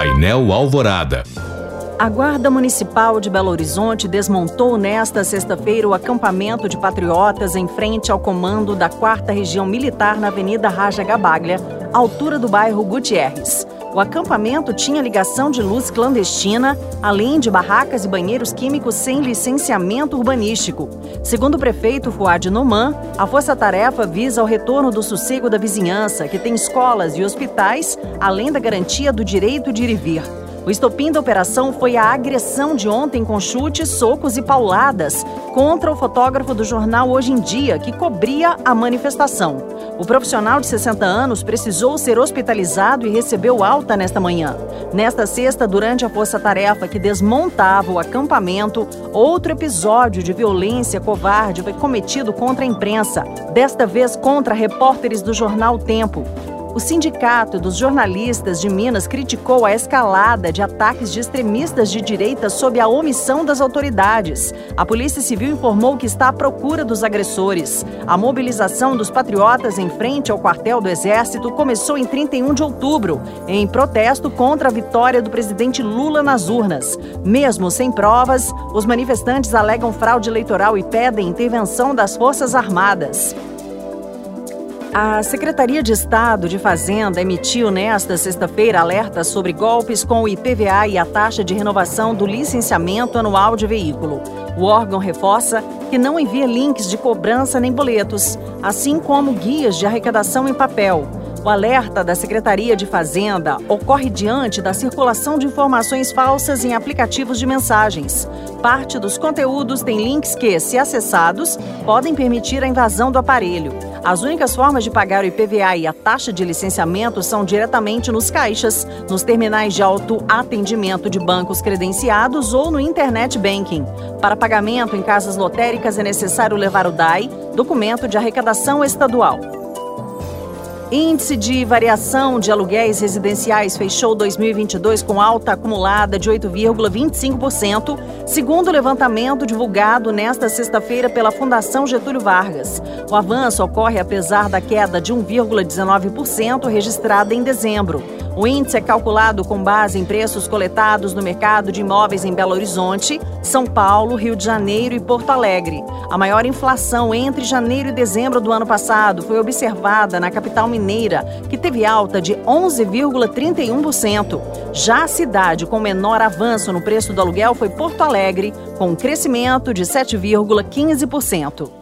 Painel Alvorada. A Guarda Municipal de Belo Horizonte desmontou nesta sexta-feira o acampamento de patriotas em frente ao comando da 4 Região Militar na Avenida Raja Gabaglia, altura do bairro Gutierrez. O acampamento tinha ligação de luz clandestina, além de barracas e banheiros químicos sem licenciamento urbanístico. Segundo o prefeito Fuad Noman, a força-tarefa visa o retorno do sossego da vizinhança, que tem escolas e hospitais, além da garantia do direito de ir e vir. O estopim da operação foi a agressão de ontem com chutes, socos e pauladas contra o fotógrafo do jornal Hoje em Dia, que cobria a manifestação. O profissional de 60 anos precisou ser hospitalizado e recebeu alta nesta manhã. Nesta sexta, durante a força-tarefa que desmontava o acampamento, outro episódio de violência covarde foi cometido contra a imprensa, desta vez contra repórteres do jornal Tempo. O Sindicato dos Jornalistas de Minas criticou a escalada de ataques de extremistas de direita sob a omissão das autoridades. A Polícia Civil informou que está à procura dos agressores. A mobilização dos patriotas em frente ao quartel do Exército começou em 31 de outubro, em protesto contra a vitória do presidente Lula nas urnas. Mesmo sem provas, os manifestantes alegam fraude eleitoral e pedem intervenção das Forças Armadas. A Secretaria de Estado de Fazenda emitiu nesta sexta-feira alerta sobre golpes com o IPVA e a taxa de renovação do licenciamento anual de veículo. O órgão reforça que não envia links de cobrança nem boletos, assim como guias de arrecadação em papel. O alerta da Secretaria de Fazenda ocorre diante da circulação de informações falsas em aplicativos de mensagens. Parte dos conteúdos tem links que, se acessados, podem permitir a invasão do aparelho. As únicas formas de pagar o IPVA e a taxa de licenciamento são diretamente nos caixas, nos terminais de autoatendimento de bancos credenciados ou no Internet Banking. Para pagamento em casas lotéricas é necessário levar o DAI, documento de arrecadação estadual. Índice de variação de aluguéis residenciais fechou 2022 com alta acumulada de 8,25%, segundo o levantamento divulgado nesta sexta-feira pela Fundação Getúlio Vargas. O avanço ocorre apesar da queda de 1,19% registrada em dezembro. O índice é calculado com base em preços coletados no mercado de imóveis em Belo Horizonte, São Paulo, Rio de Janeiro e Porto Alegre. A maior inflação entre janeiro e dezembro do ano passado foi observada na capital mineira, que teve alta de 11,31%. Já a cidade com menor avanço no preço do aluguel foi Porto Alegre, com um crescimento de 7,15%.